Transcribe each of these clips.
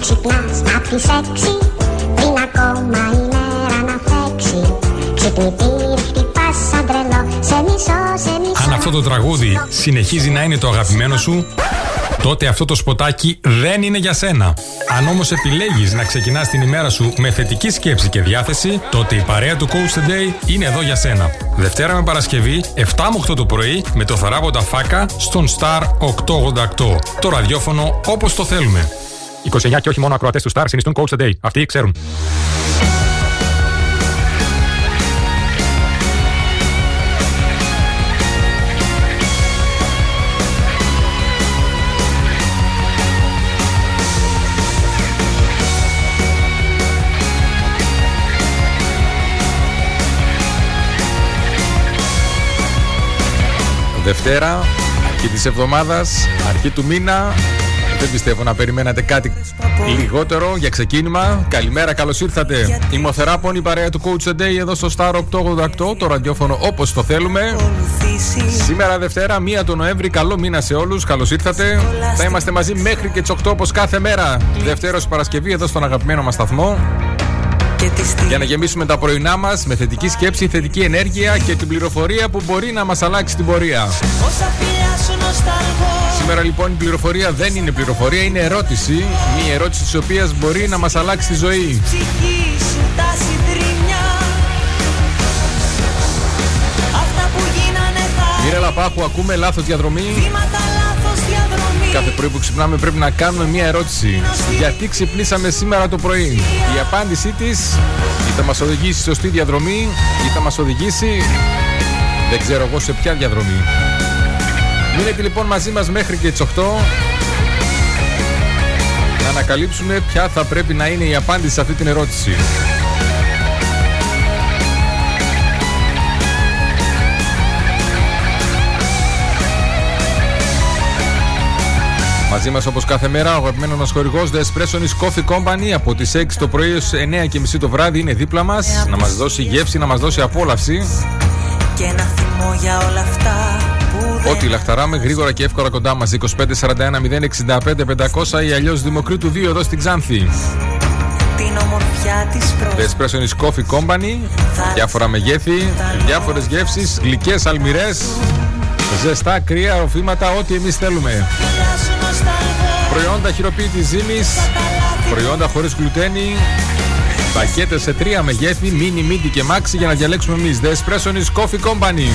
ξυπνάς απ' τις έξι Πριν ακόμα η μέρα να φέξει Ξυπνητήρι χτυπάς σαν τρελό Σε μισό, σε μισό Αν αυτό το τραγούδι συνεχίζει να είναι το αγαπημένο σου τότε αυτό το σποτάκι δεν είναι για σένα. Αν όμως επιλέγεις να ξεκινάς την ημέρα σου με θετική σκέψη και διάθεση, τότε η παρέα του Coach Today είναι εδώ για σένα. Δευτέρα με Παρασκευή, 7 με 8 το πρωί, με το θαράποντα φάκα στον Star 888. Το ραδιόφωνο όπως το θέλουμε. 29 και όχι μόνο ακροατές του Star συνιστούν Coach Today. Αυτοί ξέρουν. Δευτέρα, αρχή της εβδομάδας, αρχή του μήνα. Δεν πιστεύω να περιμένατε κάτι λιγότερο για ξεκίνημα. Καλημέρα, καλώς ήρθατε. Είμαι ο Θεράπων, η παρέα του Coach Day εδώ στο Star 888, το ραδιόφωνο όπως το θέλουμε. Σήμερα Δευτέρα, 1 του Νοέμβρη, καλό μήνα σε όλους. Καλώς ήρθατε. Θα είμαστε μαζί μέχρι και τις 8 όπως κάθε μέρα. Δευτέρα Παρασκευή εδώ στον αγαπημένο μας σταθμό. Για να γεμίσουμε τα πρωινά μας με θετική σκέψη, θετική ενέργεια και την πληροφορία που μπορεί να μας αλλάξει την πορεία. Σήμερα λοιπόν η πληροφορία δεν είναι πληροφορία, είναι ερώτηση. Μία ερώτηση της οποίας μπορεί να μας αλλάξει τη ζωή. Μίρελα Πάχου, ακούμε λάθος διαδρομή. Κάθε πρωί που ξυπνάμε πρέπει να κάνουμε μία ερώτηση. Γιατί ξυπνήσαμε σήμερα το πρωί; Η απάντησή της ή θα μας οδηγήσει σωστή διαδρομή ή θα μας οδηγήσει δεν ξέρω εγώ σε ποια διαδρομή. Μείνετε λοιπόν μαζί μας μέχρι και τις 8 να ανακαλύψουμε ποια θα πρέπει να είναι η απάντηση σε αυτή την ερώτηση. Μαζί μας όπως κάθε μέρα, ο αγαπημένος μας χορηγός The Espresso Coffee Company από τις 6 το πρωί έως 9 και το βράδυ είναι δίπλα μας να μας δώσει γεύση, να μας δώσει απόλαυση. Και ένα θυμό για όλα αυτά που Ό,τι λαχταράμε γρήγορα και εύκολα κοντά μας 2541 065 500 ή αλλιώς Δημοκρίτου 2 εδώ στην Ξάνθη. Την ομορφιά της The Espresso Coffee Company. Διάφορα μεγέθη, διάφορες γεύσεις, γλυκές, αλμυρές. Ζεστά, κρύα, οφήματα, ό,τι εμείς θέλουμε. Προϊόντα χειροποίητης ζύμης, προϊόντα χωρίς γλουτένη, πακέτες σε τρία μεγέθη, μίνι, μίντι και μάξι για να διαλέξουμε εμείς. The Espresso is Coffee Company.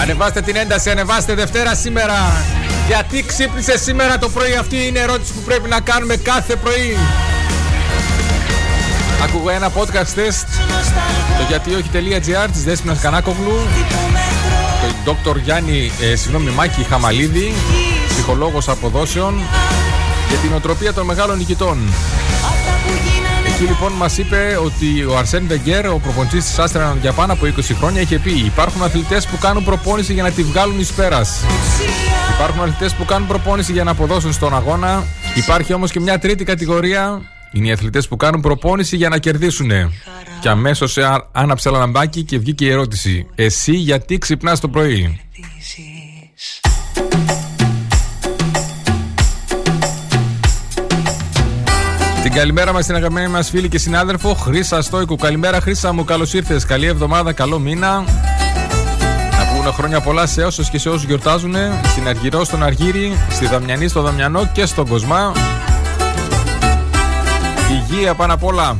Ανεβάστε την ένταση, ανεβάστε Δευτέρα σήμερα. Γιατί ξύπνησε σήμερα το πρωί, αυτή είναι η ερώτηση που πρέπει να κάνουμε κάθε πρωί. Άκουγα ένα podcast test το γιατί όχι.gr της Δέσποινας Κανάκογλου το Dr. Γιάννη, ε, συγγνώμη, Μάκη Χαμαλίδη ψυχολόγος αποδόσεων για την οτροπία των μεγάλων νικητών. Εκεί λοιπόν μας είπε ότι ο Αρσέν Βεγγέρ, ο προπονητής της Άστρα για πάνω από 20 χρόνια, είχε πει: Υπάρχουν αθλητές που κάνουν προπόνηση για να τη βγάλουν εις πέρας. Υπάρχουν αθλητές που κάνουν προπόνηση για να αποδώσουν στον αγώνα. Υπάρχει όμως και μια τρίτη κατηγορία είναι οι αθλητές που κάνουν προπόνηση για να κερδίσουν. Και αμέσως άναψε ένα λαμπάκι και βγήκε η ερώτηση. Εσύ γιατί ξυπνάς το πρωί; Την καλημέρα μας στην αγαπημένη μας φίλη και συνάδελφο Χρήσα Στόικου. Καλημέρα, Χρήσα μου, καλώς ήρθες. Καλή εβδομάδα, καλό μήνα. Να πούμε χρόνια πολλά σε όσους και σε όσους γιορτάζουν. Στην Αργυρό, στον Αργύρι, στη Δαμιανή, στο Δαμιανό και στον Κοσμά. Υγεία πάνω απ' όλα.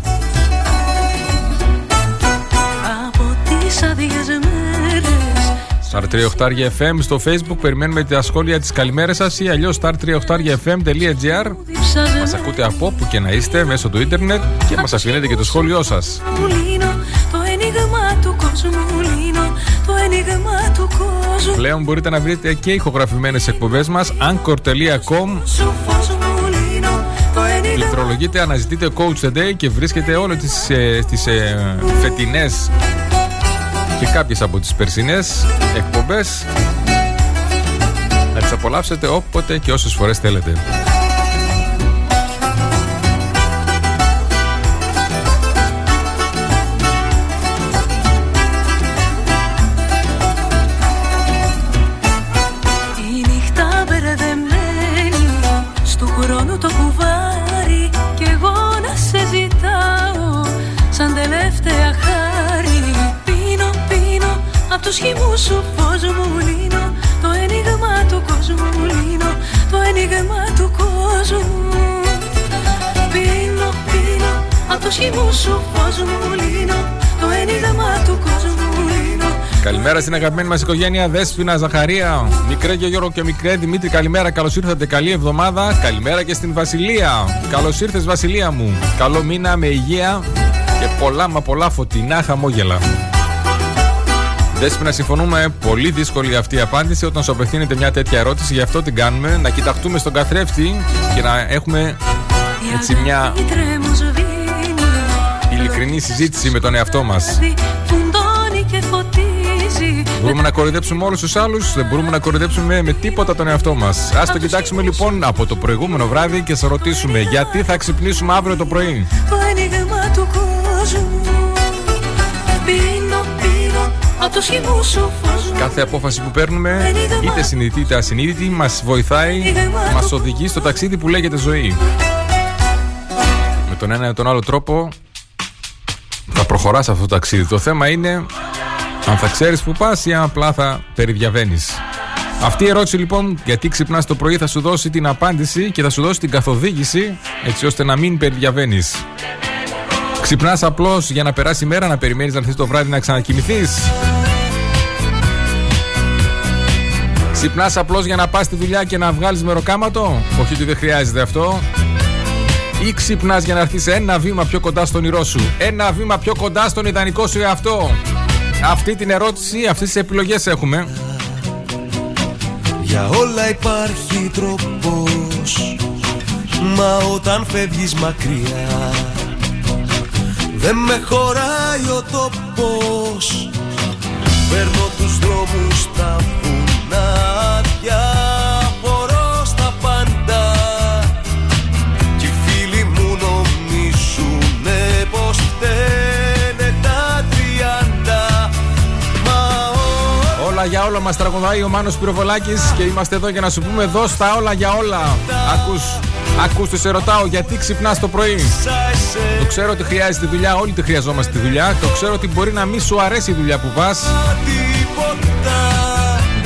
Από τις άδειες Star 3 FM στο facebook. Περιμένουμε τα σχόλια της. Καλημέρας σας ή αλλιώς star3 Μας ακούτε από όπου και να είστε μέσω του ίντερνετ και μας αφήνετε και το σχόλιο σας. Πλέον μπορείτε να βρείτε και ηχογραφημένες εκπομπές μας anchor.com πληκτρολογείτε, αναζητείτε Coach Today και βρίσκετε όλες τις, ε, τις ε, φετινές και κάποιες από τις περσινές εκπομπές να τις απολαύσετε όποτε και όσες φορές θέλετε. Πίνω Απ' τους χυμούς σου φως μου λύνω Το ένιγμα του κόσμου λύνω Το ένιγμα του κόσμου Πίνω, πίνω Απ' τους χυμούς σου φως μου λύνω Το ένιγμα του κόσμου λύνω Καλημέρα στην αγαπημένη μας οικογένεια Δέσπινα, Ζαχαρία, Μικρέ και Γιώργο και Μικρέ Δημήτρη. Καλημέρα, καλώς ήρθατε. Καλή εβδομάδα. Καλημέρα και στην Βασιλεία. Καλώς ήρθες, Βασιλεία μου. Καλό μήνα με υγεία και πολλά μα πολλά φωτεινά χαμόγελα. Δέσπινα, συμφωνούμε. Πολύ δύσκολη αυτή η απάντηση όταν σου απευθύνεται μια τέτοια ερώτηση. Γι' αυτό την κάνουμε. Να κοιταχτούμε στον καθρέφτη και να έχουμε έτσι μια ειλικρινή συζήτηση με τον εαυτό μας. Μπορούμε να κοροϊδέψουμε όλους τους άλλους, δεν μπορούμε να κοροϊδέψουμε με τίποτα τον εαυτό μας. Α το κοιτάξουμε λοιπόν από το προηγούμενο βράδυ και σε ρωτήσουμε γιατί θα ξυπνήσουμε αύριο το πρωί; Το ένιγμα του κόσμου. Κάθε απόφαση που παίρνουμε, είτε συνειδητή είτε ασυνείδητη, μας βοηθάει, μας οδηγεί στο ταξίδι που λέγεται ζωή. Με τον ένα ή τον άλλο τρόπο θα προχωράς αυτό το ταξίδι. Το θέμα είναι αν θα ξέρεις που πας ή αν απλά θα περιδιαβαίνεις. Αυτή η ερώτηση λοιπόν, γιατί ξυπνάς το πρωί, θα σου δώσει την απάντηση και θα σου δώσει την καθοδήγηση έτσι ώστε να μην περιδιαβαίνεις. Ξυπνάς απλώς για να περάσει η μέρα, να περιμένεις να έρθεις το βράδυ να ξανακοιμηθείς. Ξυπνάς απλώς για να πας στη δουλειά και να βγάλεις μεροκάματο; Όχι ότι δεν χρειάζεται αυτό. Ή ξυπνάς για να έρθεις ένα βήμα πιο κοντά στον όνειρό σου; Ένα βήμα πιο κοντά στον ιδανικό σου εαυτό; Αυτή την ερώτηση, αυτές τις επιλογές έχουμε. Για όλα υπάρχει τρόπος Μα όταν φεύγεις μακριά Δεν με χωράει ο τόπος Παίρνω τους δρόμους τα βουνά Διαφορώ στα πάντα Κι οι φίλοι μου νομίζουνε πως φταίνε τα τριάντα Μα Όλα για όλα μας τραγουδάει ο Μάνος Πυροβολάκης και είμαστε εδώ για να σου πούμε δώσ' τα όλα για όλα. Ακούς, ακούς, τους σε ρωτάω γιατί ξυπνάς το πρωί; όσα εσένα Το ξέρω ότι χρειάζεται δουλειά, όλοι τη χρειαζόμαστε τη δουλειά. Το ξέρω ότι μπορεί να μην σου αρέσει η δουλειά που πας.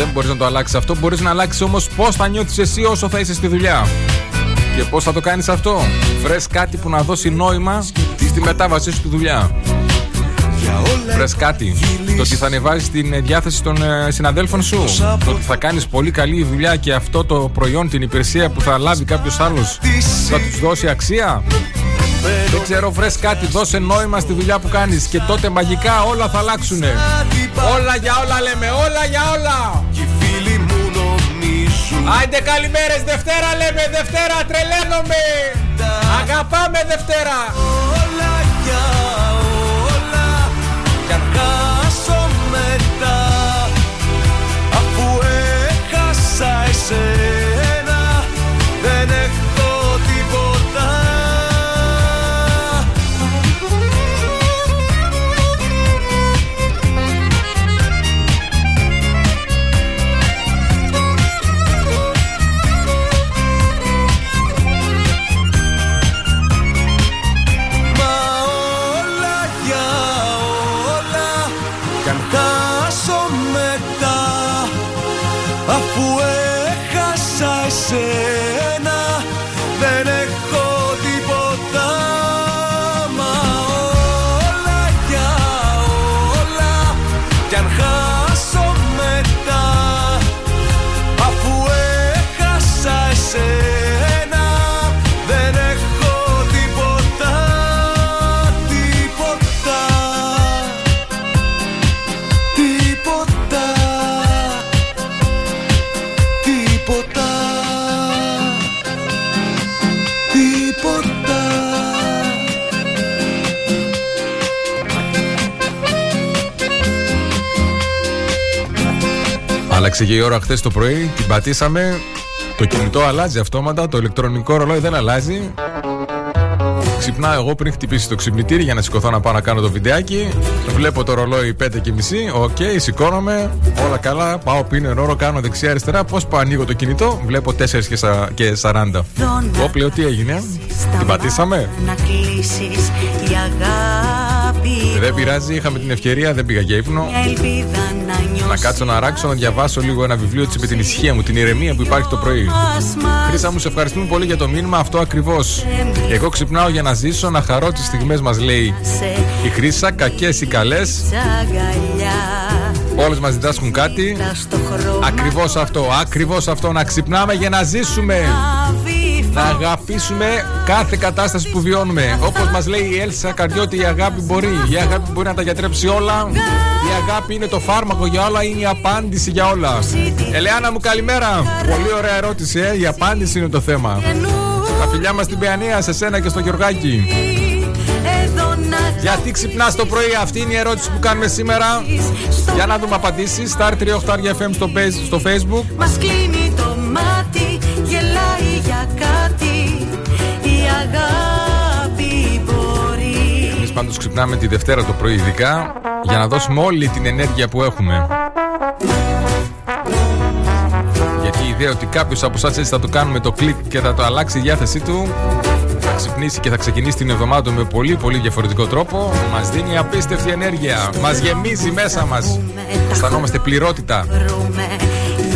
Τίποτα Δεν μπορείς να το αλλάξεις αυτό. Μπορείς να αλλάξεις όμως πώς θα νιώθεις εσύ όσο θα είσαι στη δουλειά. Και πώς θα το κάνεις αυτό. Βρες κάτι που να δώσει νόημα στη μετάβασή σου στη δουλειά. Για όλα Βρες κάτι. Το ότι θα ανεβάζεις την ε, διάθεση των ε, συναδέλφων σου. Το ότι θα κάνεις πολύ καλή δουλειά και αυτό το προϊόν, την υπηρεσία που θα λάβει κάποιος άλλος θα τους δώσει αξία. Δεν ξέρω, βρες κάτι, δώσε νόημα στη δουλειά που κάνεις και τότε μαγικά όλα θα αλλάξουνε. Όλα για όλα λέμε, όλα για όλα. Κι οι φίλοι μου νομίζουν Άιντε καλημέρες, Δευτέρα λέμε, Δευτέρα τρελαίνομαι. Αγαπάμε Δευτέρα. όλα για όλα Κι αν χάσω μετά Αφού έχασα εσένα η ώρα χθε το πρωί, την πατήσαμε. Το κινητό αλλάζει αυτόματα, το ηλεκτρονικό ρολόι δεν αλλάζει. Ξυπνάω εγώ πριν χτυπήσει το ξυπνητήρι για να σηκωθώ να πάω να κάνω το βιντεάκι. Βλέπω το ρολόι 5 και μισή. Οκ, okay, σηκώνομαι. Όλα καλά. Πάω πίνω ρόρο, κάνω δεξιά-αριστερά. Πώς πάω, ανοίγω το κινητό. Βλέπω 4 και 40. Όπλαιο, τι έγινε. Την πατήσαμε. Να κλείσεις η αγάπη. Δεν πειράζει, είχαμε την ευκαιρία, δεν πήγα για ύπνο. Να κάτσω να ράξω, να διαβάσω λίγο ένα βιβλίο τη με την ησυχία μου, την ηρεμία που υπάρχει το πρωί. Χρήσα μου, σε ευχαριστούμε πολύ για το μήνυμα αυτό ακριβώς. Εγώ ξυπνάω για να ζήσω, να χαρώ τις στιγμές μας, λέει η Χρήσα. Κακές ή καλές. Όλες μας διδάσκουν κάτι. Ακριβώς αυτό, ακριβώς αυτό. Να ξυπνάμε για να ζήσουμε. Να αγαπήσουμε κάθε κατάσταση που βιώνουμε. Όπως μας λέει η Έλσα Καρδιώτη, η αγάπη μπορεί. Η αγάπη μπορεί να τα γιατρέψει όλα. Η αγάπη είναι το φάρμακο για όλα, είναι η απάντηση για όλα. Ελεάνα μου, καλημέρα. Πολύ ωραία ερώτηση, ε. Η απάντηση είναι το θέμα. Τα φιλιά μας στην Παιανία, σε σένα και στο Γιωργάκι. Γιατί ξυπνάς το πρωί, αυτή είναι η ερώτηση που κάνουμε σήμερα. Για να δούμε απαντήσεις. Star 38 FM στο, στο Facebook. Μας κλείνει αγάπη μπορεί. Εμείς πάντως ξυπνάμε τη Δευτέρα το πρωί, ειδικά για να δώσουμε όλη την ενέργεια που έχουμε. Γιατί η ιδέα ότι κάποιος από εσάς έτσι θα το κάνουμε το κλικ και θα το αλλάξει η διάθεσή του θα ξυπνήσει και θα ξεκινήσει την εβδομάδα με πολύ πολύ διαφορετικό τρόπο. Μας δίνει απίστευτη ενέργεια. Μας γεμίζει μέσα μας. Αισθανόμαστε πληρότητα.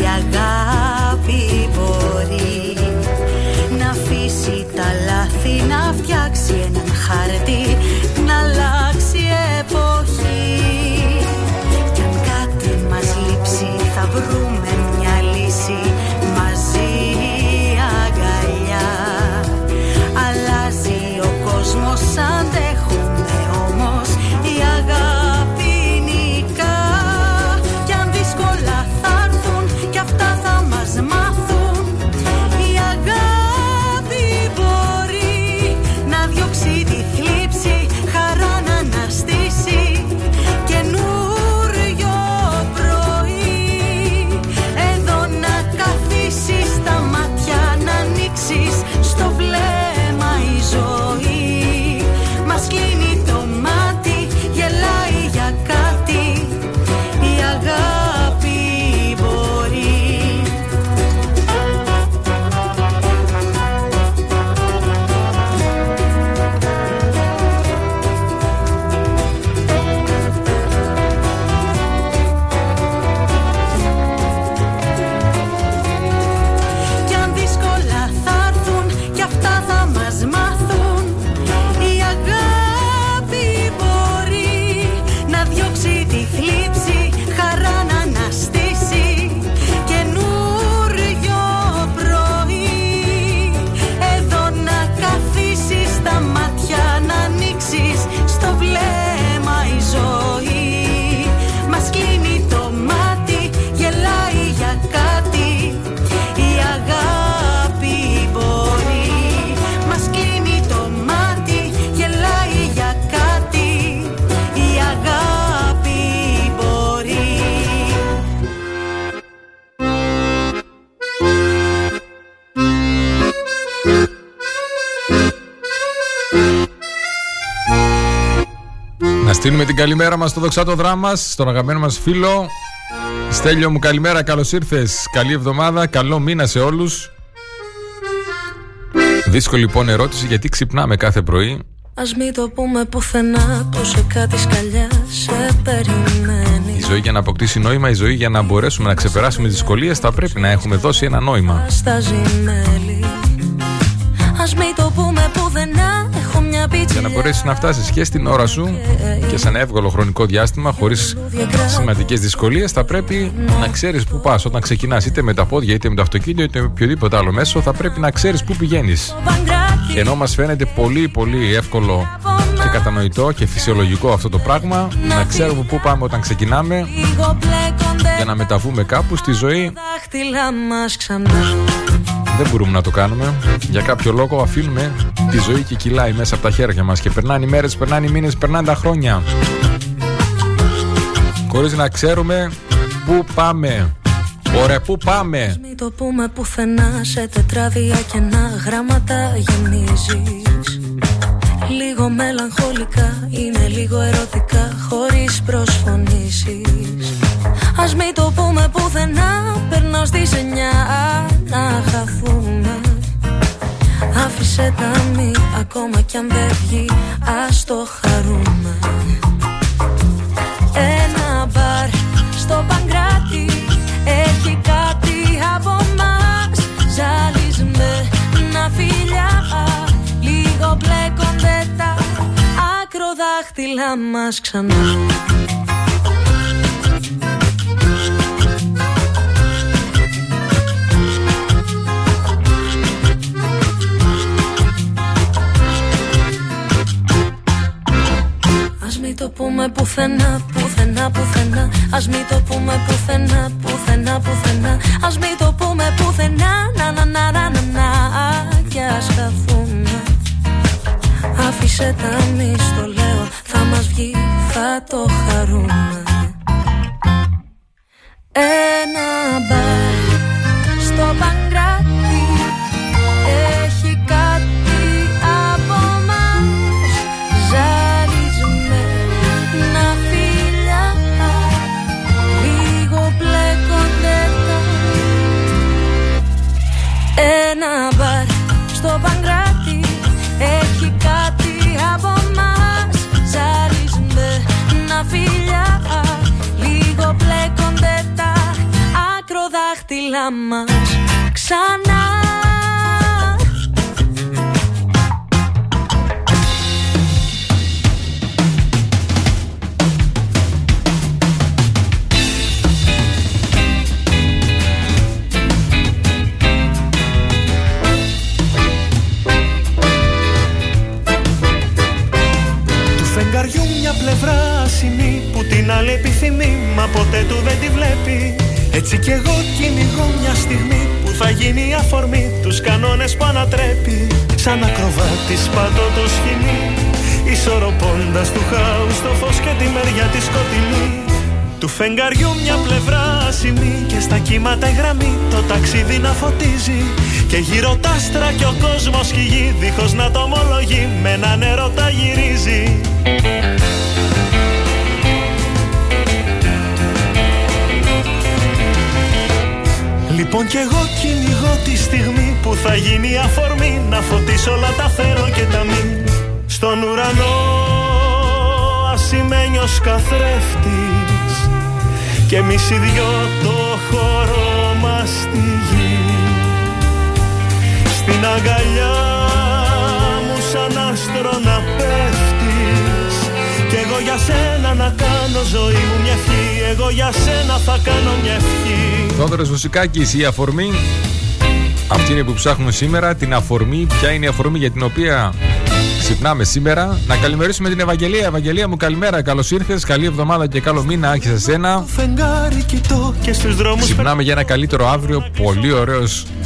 Η αγάπη μπορεί να αφήσει τα λάθη, να φτιάξει έναν χαρτί, Στείλουμε την καλημέρα μας στο δοξάτο δράμα στον αγαπημένο μας φίλο. Στέλιο μου καλημέρα, καλώς ήρθες. Καλή εβδομάδα, καλό μήνα σε όλους. Δύσκολη λοιπόν ερώτηση γιατί ξυπνάμε κάθε πρωί. Ας μην το πούμε πουθενά πως σε κάτι σκαλιά σε περιμένει. Η ζωή για να αποκτήσει νόημα, η ζωή για να μπορέσουμε να ξεπεράσουμε τις δυσκολίες θα πρέπει να έχουμε δώσει ένα νόημα. Ας μην το πούμε πουθενά για να μπορέσεις να φτάσεις και στην ώρα σου και σε ένα εύκολο χρονικό διάστημα, χωρίς σημαντικές δυσκολίες, θα πρέπει να ξέρεις πού πας. Όταν ξεκινάς, είτε με τα πόδια, είτε με το αυτοκίνητο, είτε με οποιοδήποτε άλλο μέσο, θα πρέπει να ξέρεις πού πηγαίνεις. Ενώ μας φαίνεται πολύ πολύ εύκολο και κατανοητό και φυσιολογικό αυτό το πράγμα, να ξέρουμε πού πάμε όταν ξεκινάμε για να μεταβούμε κάπου στη ζωή δεν μπορούμε να το κάνουμε. Για κάποιο λόγο αφήνουμε τη ζωή και κυλάει μέσα από τα χέρια μας και περνάνε οι μέρες, περνάνε οι μήνες, περνάνε τα χρόνια. Χωρίς να ξέρουμε πού πάμε. Ωραία, πού πάμε. Μην το πούμε πουθενά σε τετράδια και να γράμματα γεμίζεις. Λίγο μελαγχολικά Είναι λίγο ερωτικά Χωρίς προσφωνήσεις Ας μην το πούμε πουθενά Περνάω στις εννιά Να χαθούμε. Άφησε τα μη Ακόμα κι αν δεν βγει Ας το χαρούμε. Ένα μπαρ στο Παγκράτη Έχει κάτι από μας. Ζαλισμένα φιλιά Λίγο μπλέκονται τα ακροδάχτυλα μας ξανά το πούμε πουθενά, πουθενά, πουθενά. Α μην το πούμε πουθενά, πουθενά, πουθενά. Α μην το πούμε πουθενά, να να να να να να. Κι α χαθούμε. Άφησε τα μη στο λέω, θα μας βγει, θα το χαρούμε. Μας ξανά. Του φεγγαριού μια πλευρά άσημη που την άλλη επιθυμεί Μα ποτέ του δεν τη βλέπει Έτσι κι εγώ κυνηγώ μια στιγμή που θα γίνει η αφορμή Τους κανόνες που ανατρέπει. Σαν ακροβάτης πατώ το σκηνή Ισορροπώντας του χάους το φως και τη μεριά τη σκοτεινή. Του φεγγαριού μια πλευρά άσημη και στα κύματα η γραμμή το ταξίδι να φωτίζει. Και γύρω τα άστρα και ο κόσμος και η γη δίχως να το ομολογεί με ένα νερό τα γυρίζει Λοιπόν κι εγώ κυνηγώ τη στιγμή που θα γίνει η αφορμή. Να φωτίσω όλα τα θέλω και τα μη Στον ουρανό ασημένιος καθρέφτης. Και εμείς οι δυο το χώρο μας στη γη. Στην αγκαλιά μου σαν άστρο για σένα να κάνω ζωή μου μια ευχή Εγώ για σένα θα κάνω μια ευχή Θόδωρος Βουσικάκης, η αφορμή. Αυτή είναι που ψάχνουμε σήμερα. Την αφορμή, ποια είναι η αφορμή για την οποία ξυπνάμε σήμερα. Να καλημερίσουμε την Ευαγγελία. Ευαγγελία μου, καλημέρα. Καλώς ήρθες. Καλή εβδομάδα και καλό μήνα και σε σένα. Φεγγάρι κοιτώ και στους δρόμους Ξυπνάμε για ένα καλύτερο αύριο. Πολύ ωραίος από το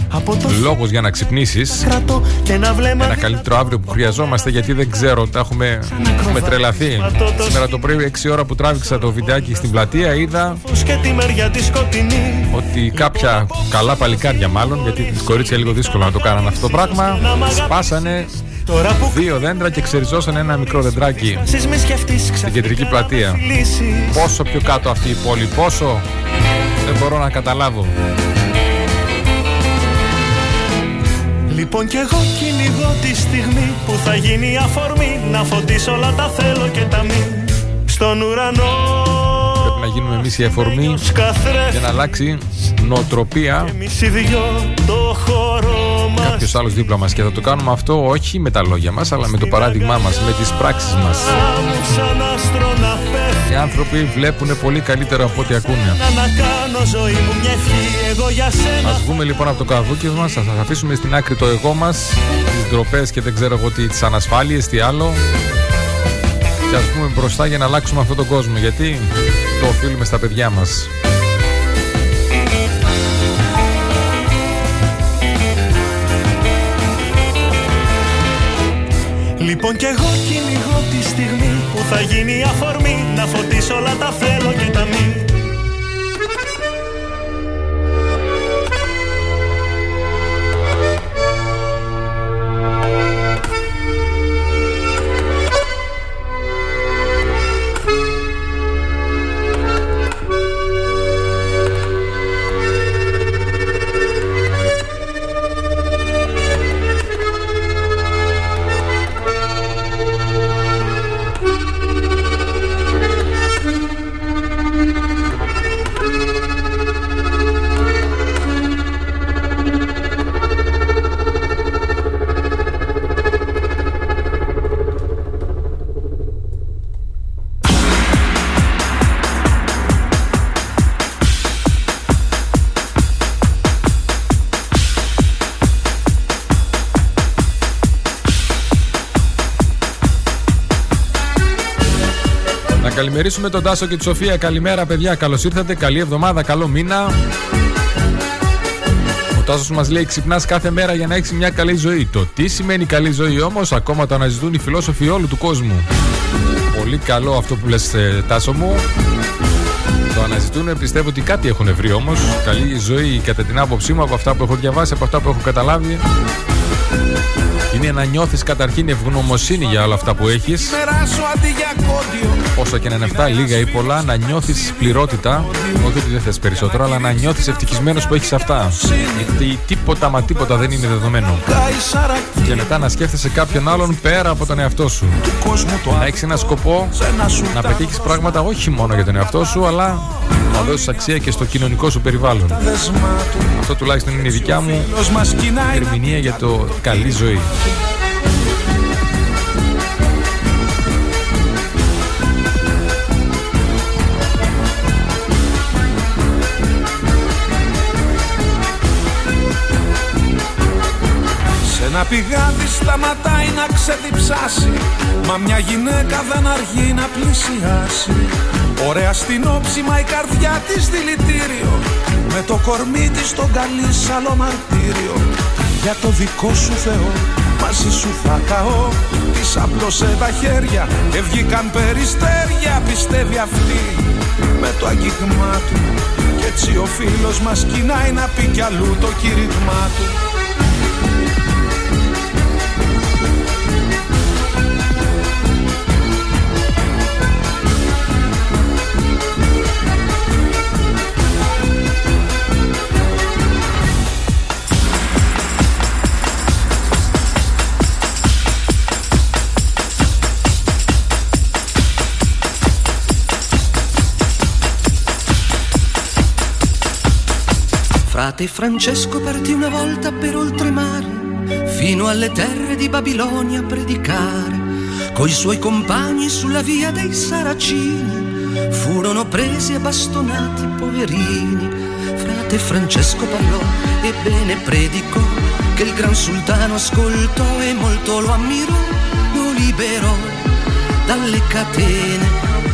λόγος για να ξυπνήσεις. κρατώ και ένα βλέμμα Ένα καλύτερο αύριο που χρειαζόμαστε γιατί δεν ξέρω, τα έχουμε, έχουμε τρελαθεί. Σήμερα το πρωί, 6 ώρα που τράβηξα το βιντεάκι στην πλατεία, είδα φως και τη μεριά της σκοτεινή ότι κάποια καλά παλικάρια μάλλον, γιατί τις κορίτσια λίγο δύσκολο να το κάνανε αυτό το πράγμα, σπάσανε Τώρα που δύο δέντρα και ξεριζώσανε ένα μικρό δεντράκι χάσεις μη σκεφτείς στην κεντρική πλατεία. λύσεις Πόσο πιο κάτω αυτή η πόλη, πόσο δεν μπορώ να καταλάβω. Λοιπόν κι εγώ κυνηγώ τη στιγμή που θα γίνει η αφορμή. Να φωτίσω όλα τα θέλω και τα μη. Στον ουρανό. Πρέπει να γίνουμε εμείς η εφορμή Καθρέφτης. για να αλλάξει νοοτροπία. Εμείς οι δυο το χώρο μας. Κάποιος άλλος δίπλα μας. Και θα το κάνουμε αυτό όχι με τα λόγια μας, αλλά με το παράδειγμά μας, με τις πράξεις μας. Άμμου σαν άστρο να πέφτει Οι άνθρωποι βλέπουν πολύ καλύτερα από ό,τι ακούνε. Να κάνω ζωή μου μια ευχή Εγώ για σένα Α βγούμε λοιπόν από το καβούκι μας, ας αφήσουμε στην άκρη το εγώ μας, τις ντροπές και δεν ξέρω εγώ τι, τις ανασφάλειες, τι άλλο. Και ας πούμε μπροστά για να αλλάξουμε αυτόν τον κόσμο. Γιατί το οφείλουμε στα παιδιά μας. Λοιπόν κι εγώ κυνηγώ τη στιγμή που θα γίνει η αφορμή. Να φωτίσω όλα τα θέλω και τα μη Να καλημερίσουμε τον Τάσο και τη Σοφία. Καλημέρα, παιδιά. Καλώς ήρθατε. Καλή εβδομάδα. Καλό μήνα. Ο Τάσος μας λέει: Ξυπνάς κάθε μέρα για να έχεις μια καλή ζωή. Το τι σημαίνει καλή ζωή όμως, ακόμα το αναζητούν οι φιλόσοφοι όλου του κόσμου. Πολύ καλό αυτό που λες ε, Τάσο μου. Το αναζητούν, πιστεύω ότι κάτι έχουν βρει όμως. Καλή ζωή κατά την άποψή μου από αυτά που έχω διαβάσει, από αυτά που έχω καταλάβει. Είναι να νιώθεις καταρχήν ευγνωμοσύνη για όλα αυτά που έχεις. Όσο και να είναι αυτά, λίγα ή πολλά, να νιώθεις πληρότητα. Όχι ότι δεν θες περισσότερο, αλλά να νιώθεις ευτυχισμένος που έχεις αυτά. Γιατί τίποτα μα τίποτα δεν είναι δεδομένο. Και μετά να σκέφτεσαι κάποιον άλλον πέρα από τον εαυτό σου. Να έχεις ένα σκοπό να πετύχεις πράγματα όχι μόνο για τον εαυτό σου, αλλά να δώσεις αξία και στο κοινωνικό σου περιβάλλον. Αυτό τουλάχιστον είναι η δικιά μου ερμηνεία για το καλή ζωή. Σε ένα πηγάδι σταματάει να ξεδιψάσει Μα μια γυναίκα δεν αργεί να πλησιάσει. Ωραία στην όψη μα η καρδιά της δηλητήριο Με το κορμί της τον καλή άλλο μαρτύριο Για το δικό σου Θεό μαζί σου θα καώ. Της απλώσε τα χέρια και βγήκαν περιστέρια Πιστεύει αυτή. Με το αγγίγμα του Κι έτσι ο φίλος μας κοινάει να πει κι αλλού το κήρυγμά του Frate Francesco partì una volta per oltremare, fino alle terre di Babilonia a predicare. Coi suoi compagni sulla via dei Saracini furono presi e bastonati poverini. Frate Francesco parlò e bene predicò, che il gran sultano ascoltò e molto lo ammirò, lo liberò dalle catene.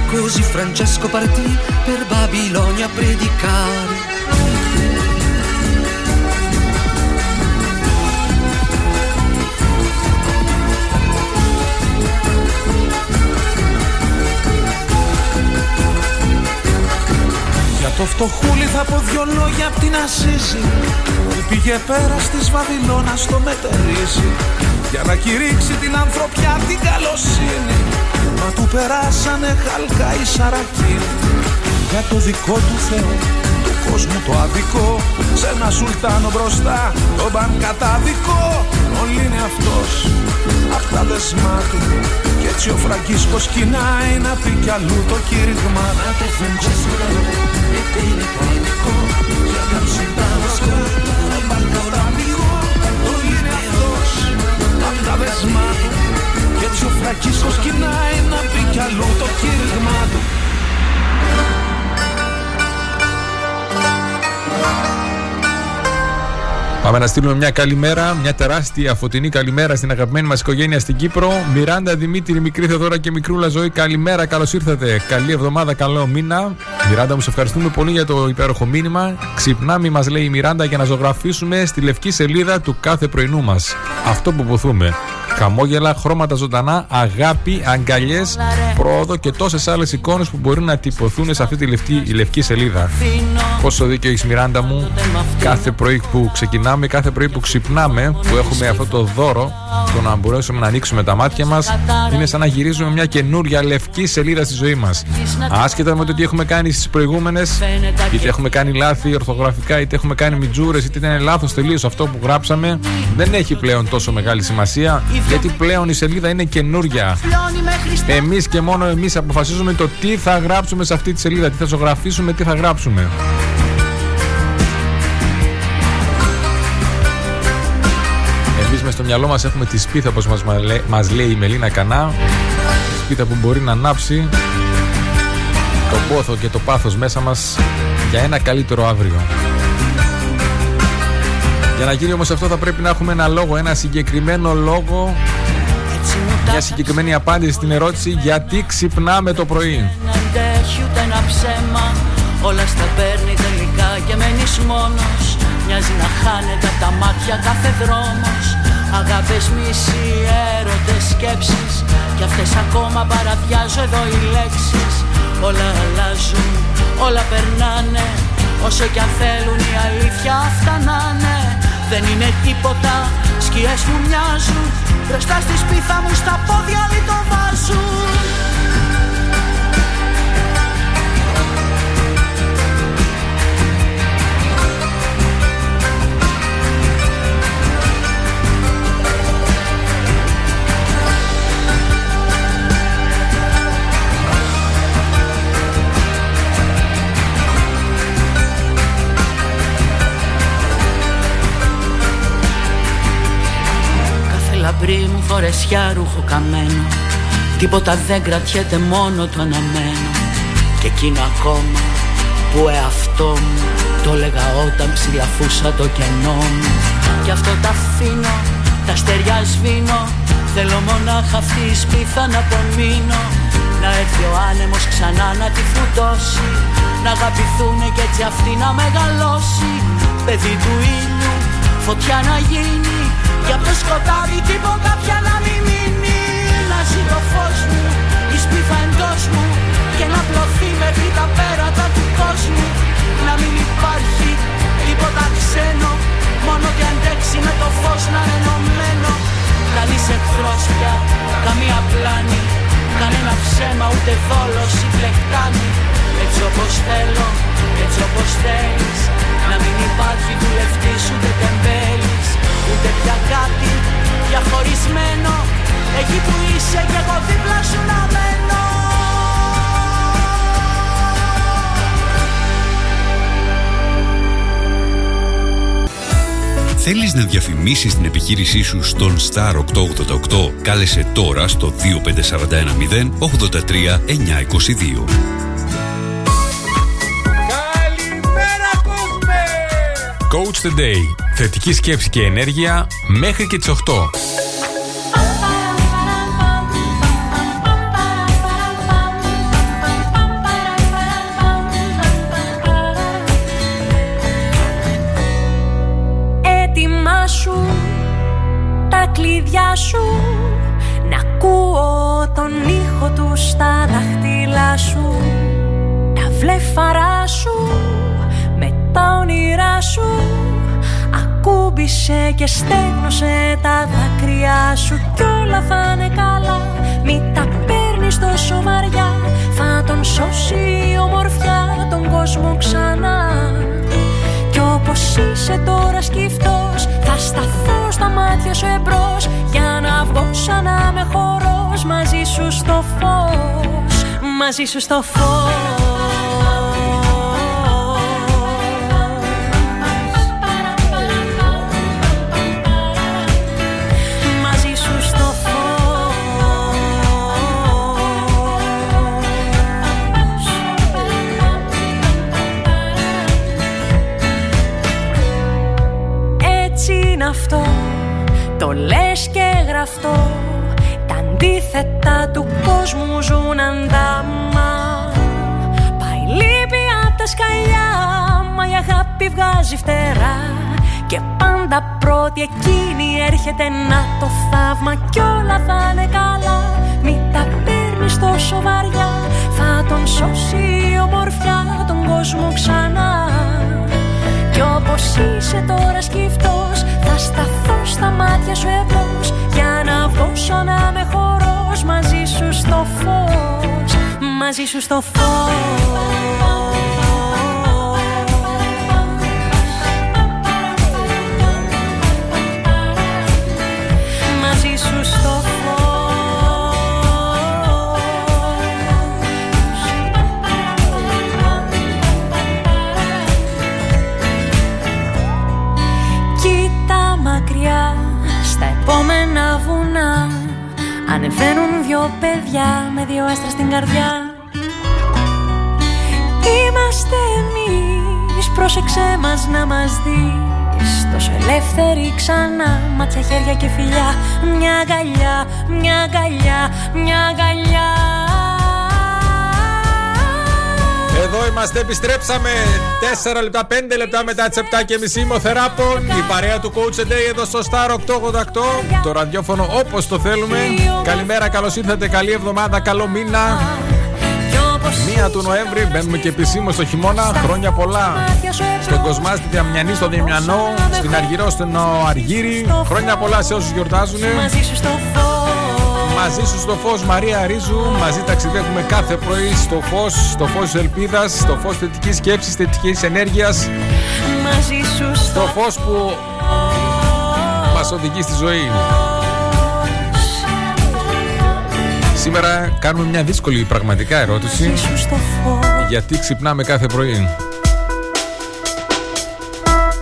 Così Francesco partì per Babilonia a predicare. Το φτωχούλι θα πω δυο λόγια απ' την Ασίζη Που πήγε πέρα στη Βαβυλώνας στο μετερίζει. Για να κηρύξει την ανθρωπιά την καλοσύνη Μα του περάσανε χαλκά οι σαρακίνοι Για το δικό του Θεό του κόσμου το αδικό Σε ένα σουλτάνο μπροστά τον παν καταδικό Όλοι είναι αυτός απ' τα δεσμά του. Κι έτσι ο Φραγκίσκος κοινάει να πει κι αλλού το κήρυγμα. Να bene panico Για να συντάνω σκοτώ Μπαλκοράμικο Το είναι αυτός Απ' τα δεσμά του. Κι έτσι ο Φραγκίσκος κοινάει να πει κι αλλού το κήρυγμα του Πάμε να στείλουμε μια καλημέρα, μια τεράστια φωτεινή καλημέρα στην αγαπημένη μας οικογένεια στην Κύπρο. Μιράντα, Δημήτρη, μικρή Θεοδόρα και μικρούλα ζωή. Καλημέρα, καλώς ήρθατε. Καλή εβδομάδα, καλό μήνα. Μιράντα, μου σε ευχαριστούμε πολύ για το υπέροχο μήνυμα. Ξυπνάμε, μας λέει η Μιράντα, για να ζωγραφίσουμε στη λευκή σελίδα του κάθε πρωινού μας. Αυτό που ποθούμε. Χαμόγελα, χρώματα ζωντανά, αγάπη, αγκαλιές, πρόοδο και τόσες άλλες εικόνες που μπορεί να τυπωθούν σε αυτή τη λευκή, λευκή σελίδα. Πόσο δίκιο έχεις, Μιράντα μου, κάθε πρωί που ξεκινάμε, κάθε πρωί που ξυπνάμε, που έχουμε αυτό το δώρο, το να μπορέσουμε να ανοίξουμε τα μάτια μας, είναι σαν να γυρίζουμε μια καινούρια λευκή σελίδα στη ζωή μας. Άσχετα με το τι έχουμε κάνει στις προηγούμενες, είτε έχουμε κάνει λάθη ορθογραφικά, είτε έχουμε κάνει μιτζούρες, είτε ήταν λάθος τελείως αυτό που γράψαμε, δεν έχει πλέον τόσο μεγάλη σημασία γιατί πλέον η σελίδα είναι καινούρια. Εμείς και μόνο εμείς αποφασίζουμε το τι θα γράψουμε σε αυτή τη σελίδα, τι θα ζωγραφίσουμε, τι θα γράψουμε. Εμείς μες στο μυαλό μας έχουμε τη σπίθα όπως μας, μας λέει η Μελίνα Κανά Τη σπίθα που μπορεί να ανάψει το πόθο και το πάθος μέσα μας για ένα καλύτερο αύριο. Για να γίνει όμως αυτό θα πρέπει να έχουμε ένα λόγο, ένα συγκεκριμένο λόγο έτσι μου τα Μια συγκεκριμένη απάντηση στην ερώτηση γιατί ξυπνάμε το πρωί. Δεν αντέχει ούτε ένα ψέμα Όλα στα παίρνει τελικά και μένεις μόνος Μοιάζει να χάνεται απ' τα μάτια κάθε δρόμος Αγάπες μισή, έρωτες, σκέψεις Κι αυτές ακόμα παραδιάζω εδώ οι λέξεις Όλα αλλάζουν, όλα περνάνε Όσο κι αν θέλουν η αλήθεια αυτά να είναι Δεν είναι τίποτα, σκιές μου μοιάζουν. Μπροστά στη σπίθα μου στα πόδια το φορεσιά ρούχο καμένο. Τίποτα δεν κρατιέται μόνο το αναμένο. Και εκείνο ακόμα που εαυτό μου Το έλεγα όταν ψηλαφούσα το κενό μου. Κι αυτό τα αφήνω, τα στεριά σβήνω. Θέλω μονάχα αυτή η σπίθα να απομείνω. Να έρθει ο άνεμος ξανά να τη φουτώσει Να αγαπηθούνε κι έτσι αυτή να μεγαλώσει. Παιδί του ήλιου, φωτιά να γίνει για από το σκοτάδι τίποτα πια να μην μείνει. Να ζει το φως μου, η σπίθα εντός μου Και να πλωθεί μέχρι τα πέρατα του κόσμου. Να μην υπάρχει τίποτα ξένο Μόνο και αντέξει με το φως να είναι ενωμένο. Κανείς εχθρός πια, καμία πλάνη Κανένα ψέμα ούτε δόλος ή πλεκτάνη. Έτσι όπως θέλω, έτσι όπως θέλεις Να μην υπάρχει δουλευτής ούτε τεμπέλης Ούτε πια κάτι διαχωρισμένο; Εκεί που είσαι κι εγώ δίπλα σου να μένω Θέλεις να διαφημίσεις την επιχείρησή σου στον Star 888? Κάλεσε τώρα στο 25410 83 Coach the Day. Θετική σκέψη και ενέργεια μέχρι και τις 8. Έτοιμά σου τα κλειδιά σου Να ακούω τον ήχο του στα δάχτυλά σου Τα βλέφαρά σου με τα όνειρά σου. Ακούμπησε και στέγνωσε τα δάκρυά σου. Κι όλα θα είναι καλά. Μη τα παίρνεις τόσο βαριά. Θα τον σώσει η ομορφιά τον κόσμο ξανά. Κι όπως είσαι τώρα σκυφτός Θα σταθώ στα μάτια σου εμπρός. Για να βγω σαν να με χορός Μαζί σου στο φως Μαζί σου στο φως το λες και γραφτό. Τα αντίθετα του κόσμου ζουν αντάμα. Πάει λύπη απ' τα σκαλιά, μα η αγάπη βγάζει φτερά. Και πάντα πρώτη εκείνη έρχεται να το θαύμα. Κι όλα θα είναι καλά, μη τα παίρνεις τόσο βαριά. Θα τον σώσει η ομορφιά Μαζί σου στο φως. Μαζί σου στο Κοίτα μακριά στα επόμενα βουνά. Ανεβαίνουν δυο παιδιά με δυο άστρα στην καρδιά Είμαστε εμείς, πρόσεξέ μας να μας δεις Το Τόσο ελεύθερη ξανά Μάτια, χέρια και φιλιά Μια αγκαλιά, μια αγκαλιά, μια αγκαλιά Εδώ είμαστε, επιστρέψαμε 4 λεπτά, 5 λεπτά μετά τις 7 και μισή. Είμαι ο Θεράπων, η παρέα του Coach Day εδώ στο Star 888. Το ραδιόφωνο όπως το θέλουμε. Καλημέρα, καλώς ήρθατε, καλή εβδομάδα, καλό μήνα. Μία του Νοέμβρη, μπαίνουμε και επισήμως στο χειμώνα. Χρόνια πολλά. Στον Κοσμά, στην Διαμιανή, στον Διαμιανό, στην Αργυρό, στον Αργύρι. Χρόνια πολλά σε όσους γιορτάζουν. Μαζί σου στο φως. Μαζί σου στο φως Μαρία Ρίζου. Μαζί ταξιδεύουμε κάθε πρωί στο φως Στο φως της ελπίδας Στο φως θετικής σκέψης, θετικής ενέργειας. Μαζί σου Στο φως που μας οδηγεί στη ζωή Σήμερα κάνουμε μια δύσκολη πραγματικά ερώτηση. Μαζί σου στο φως. Γιατί ξυπνάμε κάθε πρωί;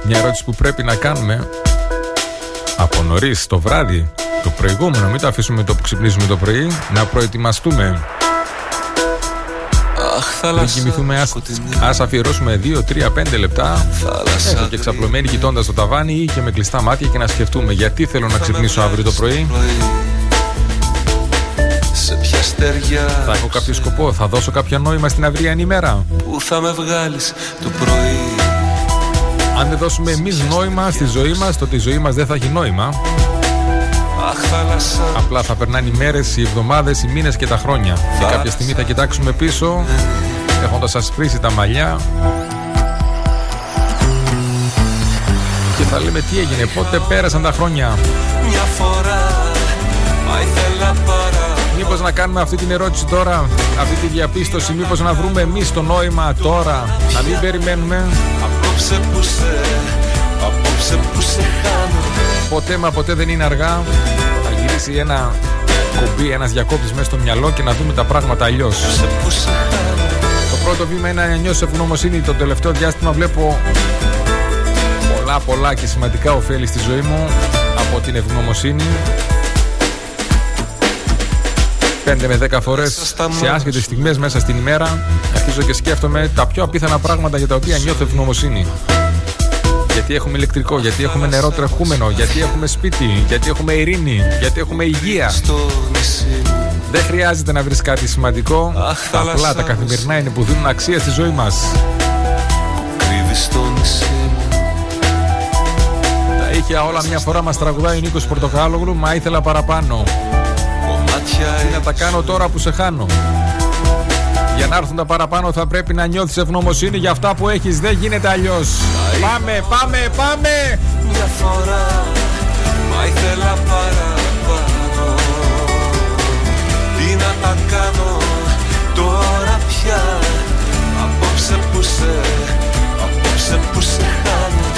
Μια ερώτηση που πρέπει να κάνουμε Από νωρίς το βράδυ το προηγούμενο, μην το αφήσουμε το που ξυπνήσουμε το πρωί, να προετοιμαστούμε. Αχ, Μην κοιμηθούμε, ας, ας αφιερώσουμε 2, 3, 5 λεπτά. Έστω και ξαπλωμένοι κοιτώντας το ταβάνι ή και με κλειστά μάτια και να σκεφτούμε γιατί θέλω να ξυπνήσω αύριο το πρωί. Σε ποια στεριά Θα έχω κάποιο σκοπό, θα δώσω κάποιο νόημα στην αυριανή ημέρα. που θα με βγάλεις το πρωί; Αν δεν δώσουμε εμείς νόημα στη ζωή μας, τότε η ζωή μας δεν θα έχει νόημα. Αχ, θάλασσα Απλά θα περνάνε οι μέρες, οι εβδομάδες, οι μήνες και τα χρόνια. Και κάποια στιγμή θα κοιτάξουμε πίσω, έχοντας ασπρίσει τα μαλλιά. Και θα λέμε τι έγινε, πότε πέρασαν τα χρόνια. μια φορά Μα ήθελα πάρα Μήπως να κάνουμε αυτή την ερώτηση τώρα, αυτή τη διαπίστωση, μήπως να βρούμε εμείς το νόημα τώρα, να μην περιμένουμε. Απόψε που σε Απόψε που σε χάνω Ποτέ μα ποτέ δεν είναι αργά. Θα γυρίσει ένα κομπί, ένας διακόπτης μέσα στο μυαλό και να δούμε τα πράγματα αλλιώς. Σε που σε χάνω Το πρώτο βήμα είναι να νιώσω ευγνωμοσύνη. Το τελευταίο διάστημα βλέπω πολλά πολλά και σημαντικά ωφέλη στη ζωή μου από την ευγνωμοσύνη. 5 με 10 φορές σε άσχετες στιγμές μέσα στην ημέρα αρχίζω και σκέφτομαι τα πιο απίθανα πράγματα για τα οποία νιώθω ευγνωμοσύνη. Γιατί έχουμε ηλεκτρικό, γιατί έχουμε νερό τρεχούμενο, γιατί έχουμε σπίτι, γιατί έχουμε ειρήνη, γιατί έχουμε υγεία. Στο νησί μου Δεν χρειάζεται να βρεις κάτι σημαντικό. Αχ, Τα θάλασσα απλά, τα μας. καθημερινά είναι που δίνουν αξία στη ζωή μας. Κρύβεις στο νησί μου Τα είχε όλα μια φορά μας τραγουδάει ο Νίκος Πορτοκάλογλου, μα ήθελα παραπάνω. Κομμάτια Τι να τα κάνω τώρα που σε χάνω. Για να έρθουν τα παραπάνω θα πρέπει να νιώθεις ευγνωμοσύνη για αυτά που έχεις. Δεν γίνεται αλλιώς. Πάμε, πάμε, πάμε! μια φορά Μα ήθελα παραπάνω Τι να τα κάνω τώρα πια; Απόψε που σε Απόψε που σε χάνω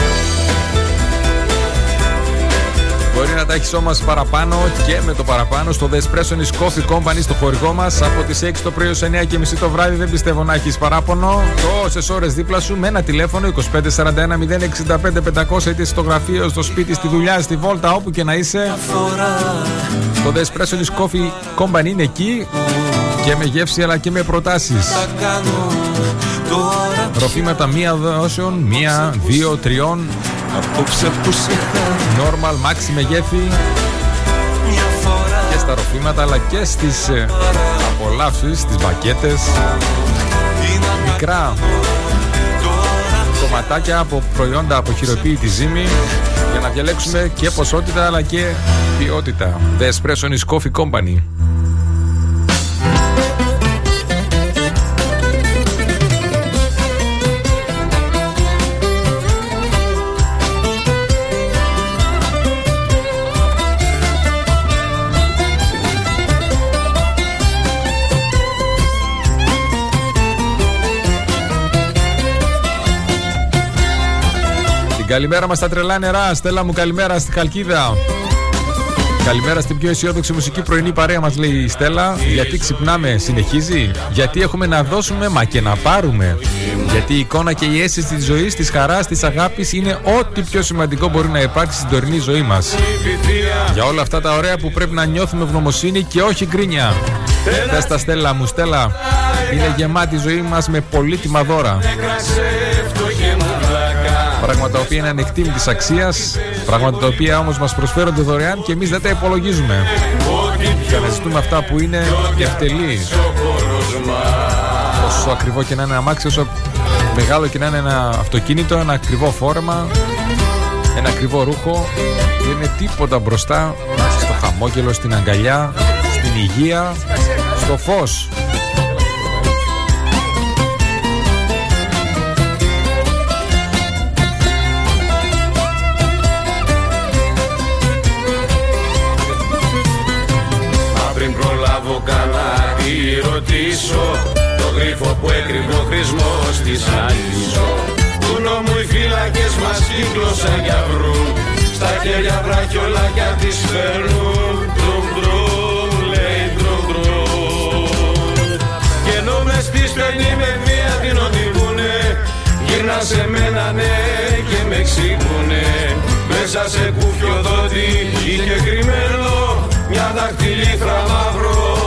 Μπορεί να τα έχεις όμως παραπάνω και με το παραπάνω στο The Espresso is Coffee Company στο χωρικό μας. Από τις 6 το πρωί ως 9 και μισή το βράδυ δεν πιστεύω να έχεις παράπονο. Τόσες ώρες δίπλα σου με ένα τηλέφωνο 2541 065 500 είτε στο γραφείο, στο σπίτι, στη δουλειά, στη βόλτα όπου και να είσαι. Φορά Το The Espresso is Coffee Company είναι εκεί και με γεύση αλλά και με προτάσεις. Τα κάνω τώρα Ροφήματα μία δόσεων, μία, δύο, τριών Απόψε που σε χάνω Normal, maxi μεγέθη μια φορά. Και στα ροφήματα αλλά και στις ε, απολαύσεις, στις μπακέτες Τι να τα Μικρά τώρα κομματάκια από προϊόντα από χειροποίητη ζύμη για να διαλέξουμε και ποσότητα αλλά και ποιότητα. The Espresso is Coffee Company. Καλημέρα μας στα τρελά νερά. Στέλλα μου καλημέρα στη Χαλκίδα. Καλημέρα στην πιο αισιόδοξη μουσική πρωινή παρέα μας λέει η Στέλλα. Γιατί ξυπνάμε, συνεχίζει; Γιατί έχουμε να δώσουμε, μα και να πάρουμε; Γιατί η εικόνα και η αίσθηση της ζωής, της χαράς, της αγάπης είναι ό,τι πιο σημαντικό μπορεί να υπάρξει στην τωρινή ζωή μας. Για όλα αυτά τα ωραία που πρέπει να νιώθουμε ευγνωμοσύνη και όχι γκρίνια. Πες τα Στέλλα μου, Στέλλα. Είναι γεμάτη η ζωή μας με πολύτιμα δώρα. Πράγματα τα οποία είναι ανεκτήμητη αξία, πράγματα τα οποία όμως μας προσφέρονται δωρεάν και εμείς δεν τα υπολογίζουμε. Και αναζητούμε αυτά που είναι ευτελεί. Όσο ακριβό και να είναι ένα αμάξι, όσο μεγάλο και να είναι ένα αυτοκίνητο, ένα ακριβό φόρμα, ένα ακριβό ρούχο, δεν είναι τίποτα μπροστά στο χαμόγελο, στην αγκαλιά, στην υγεία, στο φως. Ρωτήσω Το γρίφο που έκρυβε ο χρησμός της άλυσο Του νόμου οι φύλακες μας κύκλωσαν για βρουν. Στα χέρια βραχιολάκια τις φέρνουν Τρουμ τρουμ λέει τρουμ τρουμ Και ενώ μες στη στενή με βία την οδηγούνε Γύρνα σε μένα ναι και με εξήγουνε Μέσα σε κούφιο δόντι είχε κρυμμένο μια δαχτυλίθρα μαύρο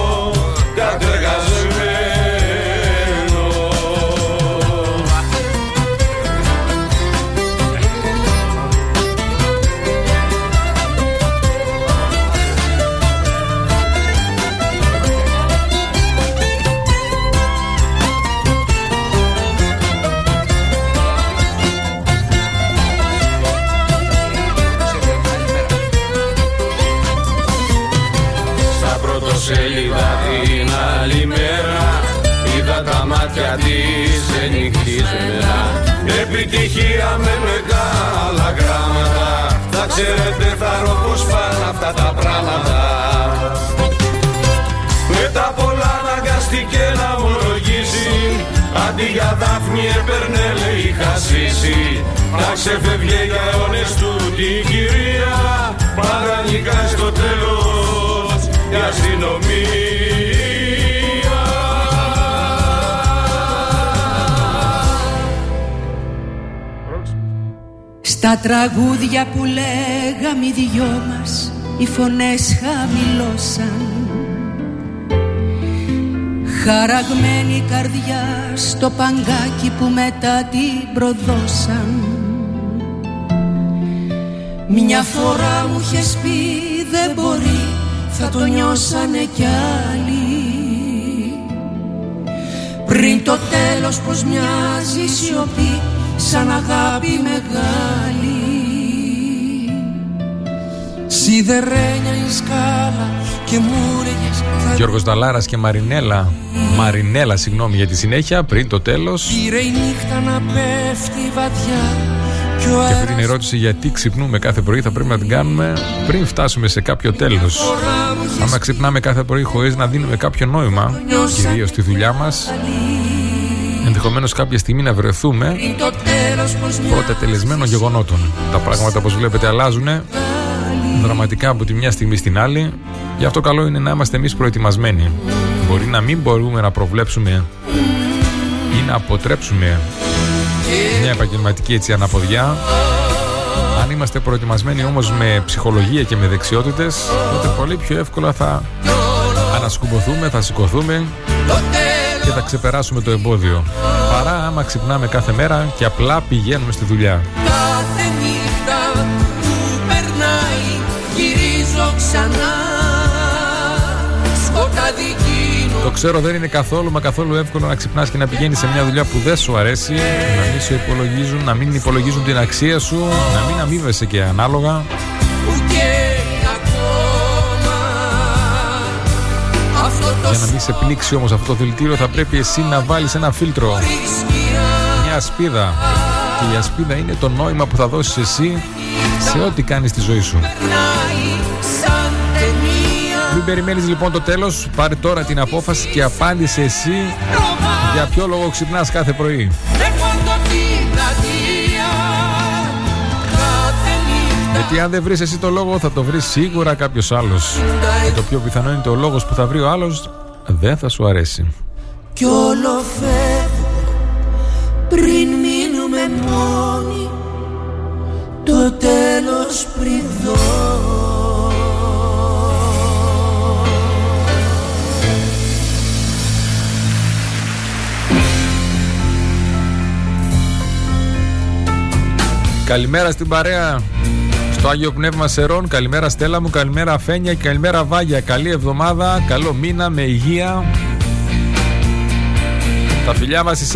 τραγούδια που λέγαμε οι δυο μας οι φωνές χαμηλώσαν. Χαραγμένη καρδιά στο παγκάκι που μετά την προδώσαν. Μια φορά μου είχες πει δεν μπορεί θα το νιώσανε κι άλλοι Πριν το τέλος πως μοιάζει σιωπή σαν αγάπη μεγάλη Σιδερένια η σκάλας και μούρεγες Γιώργος Δαλάρας και Μαρινέλα. Μαρινέλα συγγνώμη για τη συνέχεια πριν το τέλος. Πήρε η νύχτα να πέφτει βαθιά και αυτή την ερώτηση γιατί ξυπνούμε κάθε πρωί θα πρέπει να την κάνουμε πριν φτάσουμε σε κάποιο τέλος. Άμα ξυπνάμε κάθε πρωί χωρίς να δίνουμε κάποιο νόημα Κυρίως στη δουλειά μας ενδεχομένως κάποια στιγμή να βρεθούμε πρώτα τελεσμένων γεγονότων. Τα πράγματα, όπως βλέπετε, αλλάζουν δραματικά από τη μια στιγμή στην άλλη. Γι' αυτό καλό είναι να είμαστε εμείς προετοιμασμένοι. Μπορεί να μην μπορούμε να προβλέψουμε ή να αποτρέψουμε μια επαγγελματική έτσι αναποδιά. Αν είμαστε προετοιμασμένοι όμως με ψυχολογία και με δεξιότητες, τότε πολύ πιο εύκολα θα ανασκουμποθούμε, θα σηκωθούμε και θα ξεπεράσουμε το εμπόδιο. Παρά άμα ξυπνάμε κάθε μέρα και απλά πηγαίνουμε στη δουλειά. Γυρίζω ξανά Το ξέρω δεν είναι καθόλου μα καθόλου εύκολο να ξυπνάς και να πηγαίνεις σε μια δουλειά που δεν σου αρέσει, να μην σου υπολογίζουν, να μην υπολογίζουν την αξία σου, να μην αμείβεσαι και ανάλογα. Για να μην σε πνίξει όμως αυτό το δηλητήριο θα πρέπει εσύ να βάλεις ένα φίλτρο. Μια ασπίδα. Και η ασπίδα είναι το νόημα που θα δώσεις εσύ Σε ό,τι κάνεις στη ζωή σου Μην περιμένεις λοιπόν το τέλος Πάρε τώρα την απόφαση και απάντησε εσύ Για ποιο λόγο ξυπνάς κάθε πρωί Γιατί αν δεν βρεις εσύ το λόγο, θα το βρεις σίγουρα κάποιος άλλος. Και το πιο πιθανό είναι το λόγος που θα βρει ο άλλος δεν θα σου αρέσει. Κι όλο φεύγω πριν μείνουμε μόνοι το τέλος πριν δω Καλημέρα στην παρέα στο Άγιο Πνεύμα Σερών. Καλημέρα Στέλλα μου, καλημέρα Φένια και καλημέρα Βάγια. Καλή εβδομάδα, καλό μήνα με υγεία. Τα φιλιά μας στις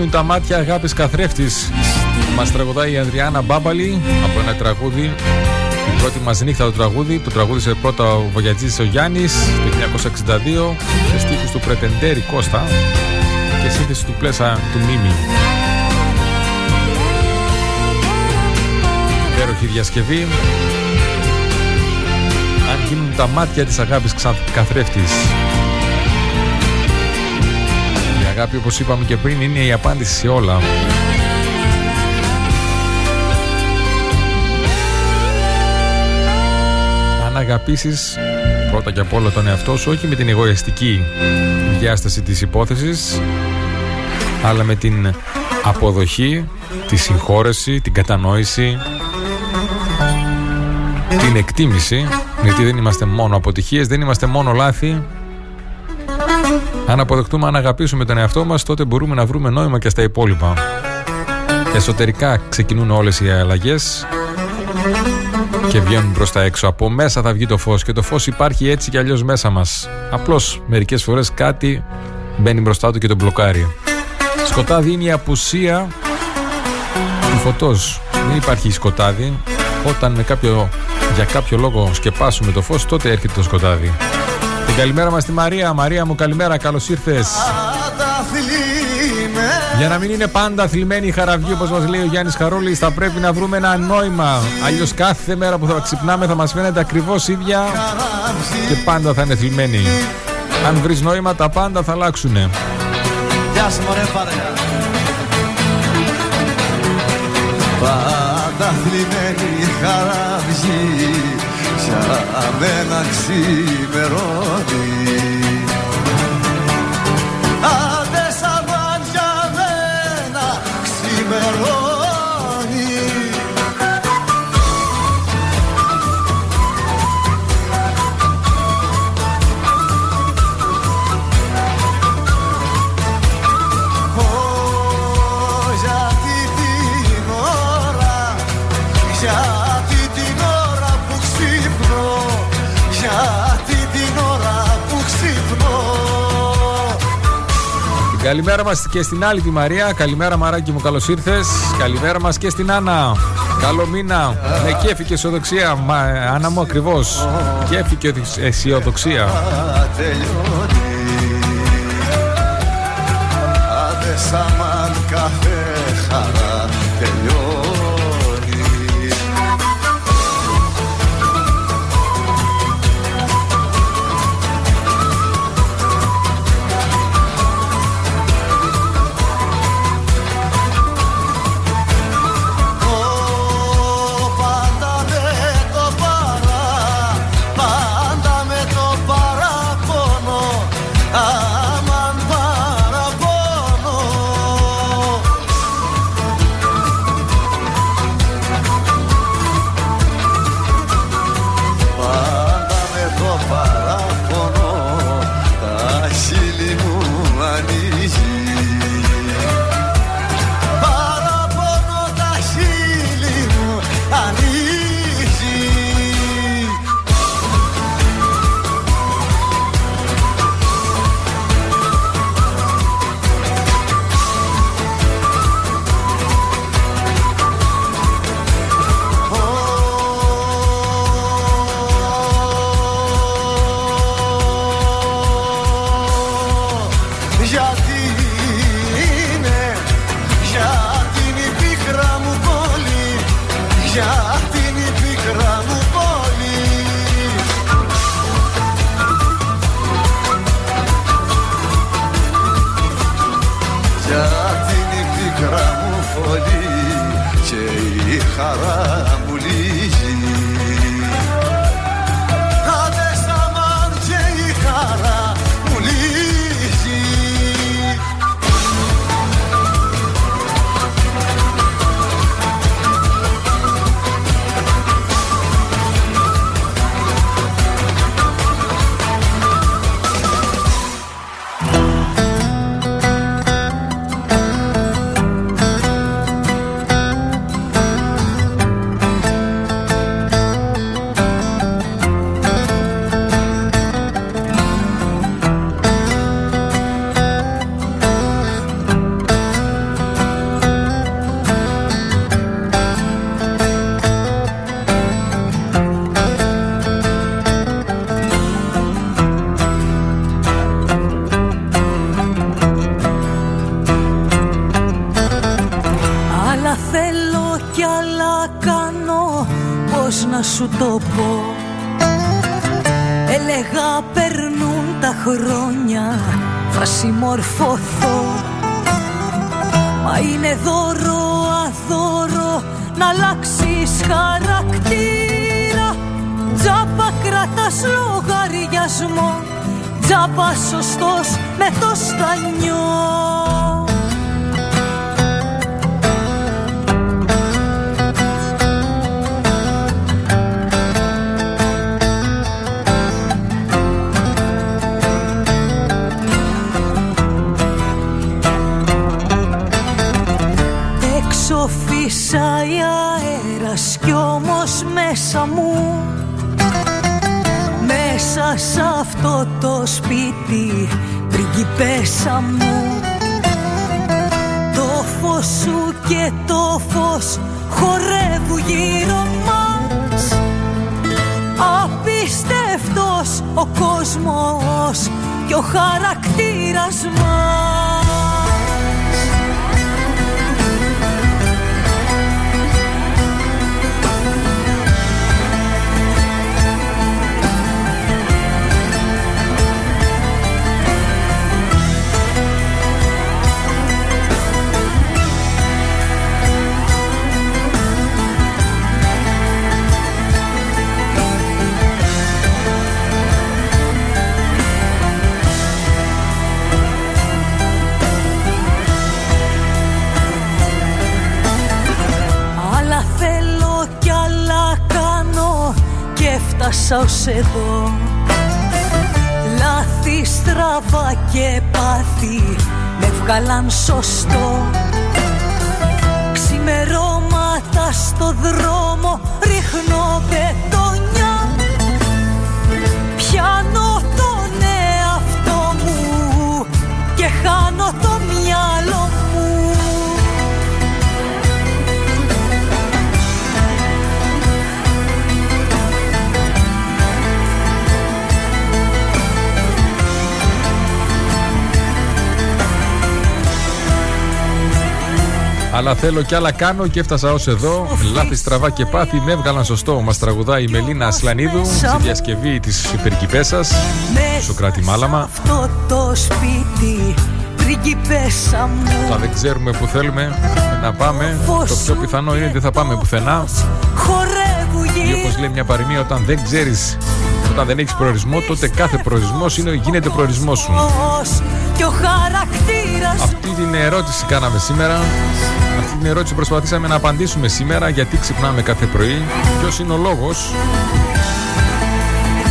αίρες. τα μάτια αγάπης καθρέφτης. Μας τραγουδάει η Ανδριάννα Μπάμπαλη από ένα τραγούδι. Η πρώτη μας νύχτα το τραγούδι το τραγούδισε πρώτα ο Βογιατζής ο Γιάννης το 1962 σε στίχους του Πρετεντέρη Κώστα και σύνθεση του Πλέσα του Μίμη. Υπέροχη διασκευή. Αν γίνουν τα μάτια της αγάπης καθρέφτης αγάπη όπως είπαμε και πριν είναι η απάντηση σε όλα. Αν αγαπήσεις πρώτα και απ' όλα τον εαυτό σου όχι με την εγωιστική διάσταση της υπόθεσης αλλά με την αποδοχή, τη συγχώρεση, την κατανόηση την εκτίμηση γιατί δεν είμαστε μόνο αποτυχίες, δεν είμαστε μόνο λάθη αν αποδεχτούμε, αν αγαπήσουμε τον εαυτό μας, τότε μπορούμε να βρούμε νόημα και στα υπόλοιπα. Εσωτερικά ξεκινούν όλες οι αλλαγές και βγαίνουν προς τα έξω. Από μέσα θα βγει το φως και το φως υπάρχει έτσι κι αλλιώς μέσα μας. Απλώς μερικές φορές κάτι μπαίνει μπροστά του και τον μπλοκάρει. Σκοτάδι είναι η απουσία του φωτός. Δεν υπάρχει σκοτάδι. Όταν με κάποιο, για κάποιο λόγο σκεπάσουμε το φως, τότε έρχεται το σκοτάδι. Την καλημέρα μας στη Μαρία. Μαρία μου καλημέρα, καλώς ήρθες. Για να μην είναι πάντα θλιμμένη η χαραυγή, όπως μας λέει ο Γιάννης Χαρούλης, θα πρέπει να βρούμε ένα νόημα. Αλλιώς κάθε μέρα που θα ξυπνάμε θα μας φαίνεται ακριβώς ίδια και πάντα θα είναι θλιμμένη. Αν βρεις νόημα, τα πάντα θα αλλάξουν. Γεια σας, μωρέ, Πάντα θλιμμένη η χαραυγή, σαν μένα Καλημέρα μας και στην άλλη τη Μαρία. Καλημέρα Μαράκι μου, καλώς ήρθες. Καλημέρα μας και στην Άννα. Καλό μήνα. Με κέφι και αισιοδοξία. Μα, Άννα μου ακριβώς. Κέφι και αισιοδοξία. Ο κόσμος και ο χαρακτήρας μας έφτασα ως εδώ. Λάθη στραβά και πάθη με βγάλαν σωστό. Ξημερώματα στο δρόμο ρίχνω πετόνια Πιάνω Αλλά θέλω κι άλλα κάνω και έφτασα ως εδώ. Λάθη στραβά και πάθη με έβγαλαν σωστό. Μας τραγουδάει η Μελίνα Ασλανίδου στη διασκευή της υπερκυπέσα. Σοκράτη Μάλαμα. Αυτό το σπίτι Όταν δεν ξέρουμε που θέλουμε να πάμε, το πιο πιθανό είναι ότι δεν θα πάμε πουθενά. Ή όπως λέει μια παροιμία, όταν δεν ξέρεις, όταν δεν έχεις προορισμό, τότε κάθε προορισμός γίνεται προορισμός σου. Αυτή την ερώτηση κάναμε σήμερα. Αυτή την ερώτηση προσπαθήσαμε να απαντήσουμε σήμερα γιατί ξυπνάμε κάθε πρωί. Ποιος είναι ο λόγος;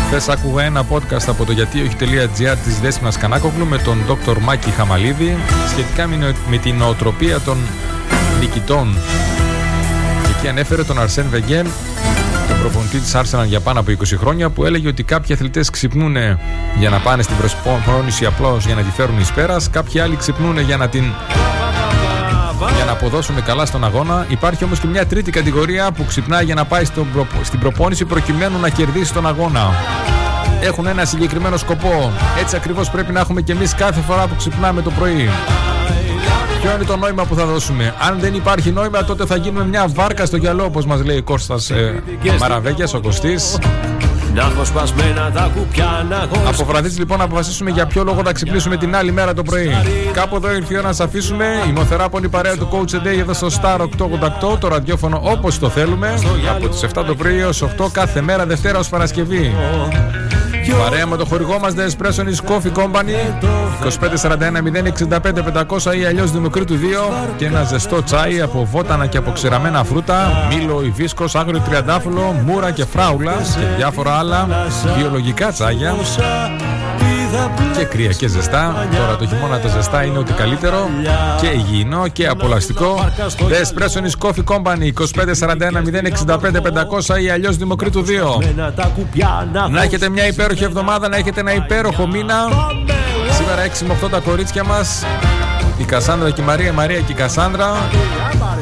Χθες άκουγα ένα podcast από το γιατί όχι.gr της Δέσποινα Κανάκογλου με τον Dr. Μάκη Χαμαλίδη σχετικά με την νοοτροπία των νικητών. Και εκεί ανέφερε τον Αρσέν Βεγγέν, τον προπονητή της Arsenal για πάνω από 20 χρόνια, που έλεγε ότι κάποιοι αθλητές ξυπνούν για να πάνε στην προσπόνηση απλώς για να τη φέρουν εις πέρας, κάποιοι άλλοι ξυπνούν για να την για να αποδώσουν καλά στον αγώνα. Υπάρχει όμως και μια τρίτη κατηγορία που ξυπνάει για να πάει στην προπόνηση προκειμένου να κερδίσει τον αγώνα. Έχουν ένα συγκεκριμένο σκοπό. Έτσι ακριβώς πρέπει να έχουμε και εμείς κάθε φορά που ξυπνάμε το πρωί. Ποιο είναι το νόημα που θα δώσουμε. Αν δεν υπάρχει νόημα, τότε θα γίνουμε μια βάρκα στο γυαλό, όπως μας λέει ο Κώστας ε, Μαραβέγιας, ο Κωστής. Να έχω σπασμένα τα κουπιά να έχω Από βραδύ λοιπόν να αποφασίσουμε για ποιο λόγο θα ξυπνήσουμε την άλλη μέρα το πρωί. Κάπου εδώ ήρθε η ώρα να σας αφήσουμε. Η μοθεράπονη παρέα του Coach Day εδώ στο Star 888, το ραδιόφωνο όπως το θέλουμε. Από τις 7 το πρωί έως 8 κάθε μέρα Δευτέρα ως Παρασκευή. Παρέα με το χορηγό μας The Espresso is Coffee Company 2541 065 500 ή αλλιώς Δημοκρίτου 2 και ένα ζεστό τσάι από βότανα και από ξηραμένα φρούτα, μήλο, υβίσκος, άγριο τριαντάφυλλο, μούρα και φράουλα και διάφορα άλλα βιολογικά τσάγια και κρύα και ζεστά. Τώρα το χειμώνα τα ζεστά είναι ότι καλύτερο και υγιεινό και απολαστικό. The Espresso is Coffee Company 2541 065 500 ή αλλιώς Δημοκρίτου 2. Να έχετε μια υπέροχη εβδομάδα, να έχετε ένα υπέροχο μήνα. Σήμερα 6 με 8 τα κορίτσια μας. Η Κασάνδρα και η Μαρία, η Μαρία και η Κασάνδρα.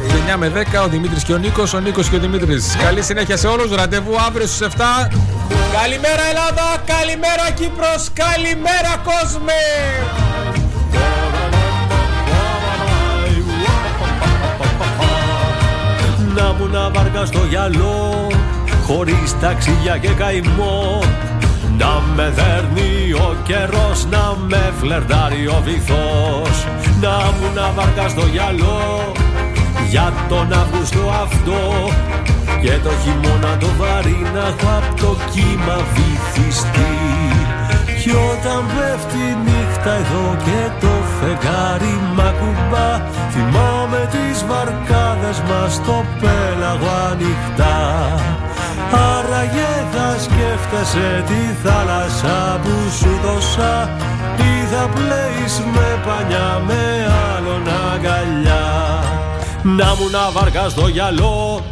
Και 9 με 10 ο Δημήτρης και ο Νίκος, ο Νίκος και ο Δημήτρης. Καλή συνέχεια σε όλους. Ραντεβού αύριο στις 7. Καλημέρα Ελλάδα, καλημέρα Κύπρος, καλημέρα κόσμε! Να μου να βάρκα στο γυαλό, χωρίς ταξίδια και καημό. Να με δέρνει ο καιρός, να με φλερτάρει ο βυθός. Να μου να βάρκα στο γυαλό για τον Αύγουστο αυτό και το χειμώνα το βαρύ να έχω απ' το κύμα βυθιστεί. Κι όταν πέφτει η νύχτα εδώ και το φεγγάρι μ' ακουμπά Θυμάμαι τις βαρκάδες μας στο πέλαγο ανοιχτά. Άραγε θα σκέφτεσαι τη θάλασσα που σου δώσα. Ή θα πλέεις με πανιά με άλλον αγκαλιά. Να μου να βαρκά στο γυαλό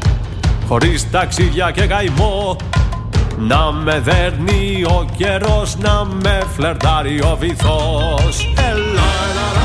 χωρίς ταξίδια και καημό να με δέρνει ο καιρός, να με φλερτάρει ο βυθός. Έλα, έλα,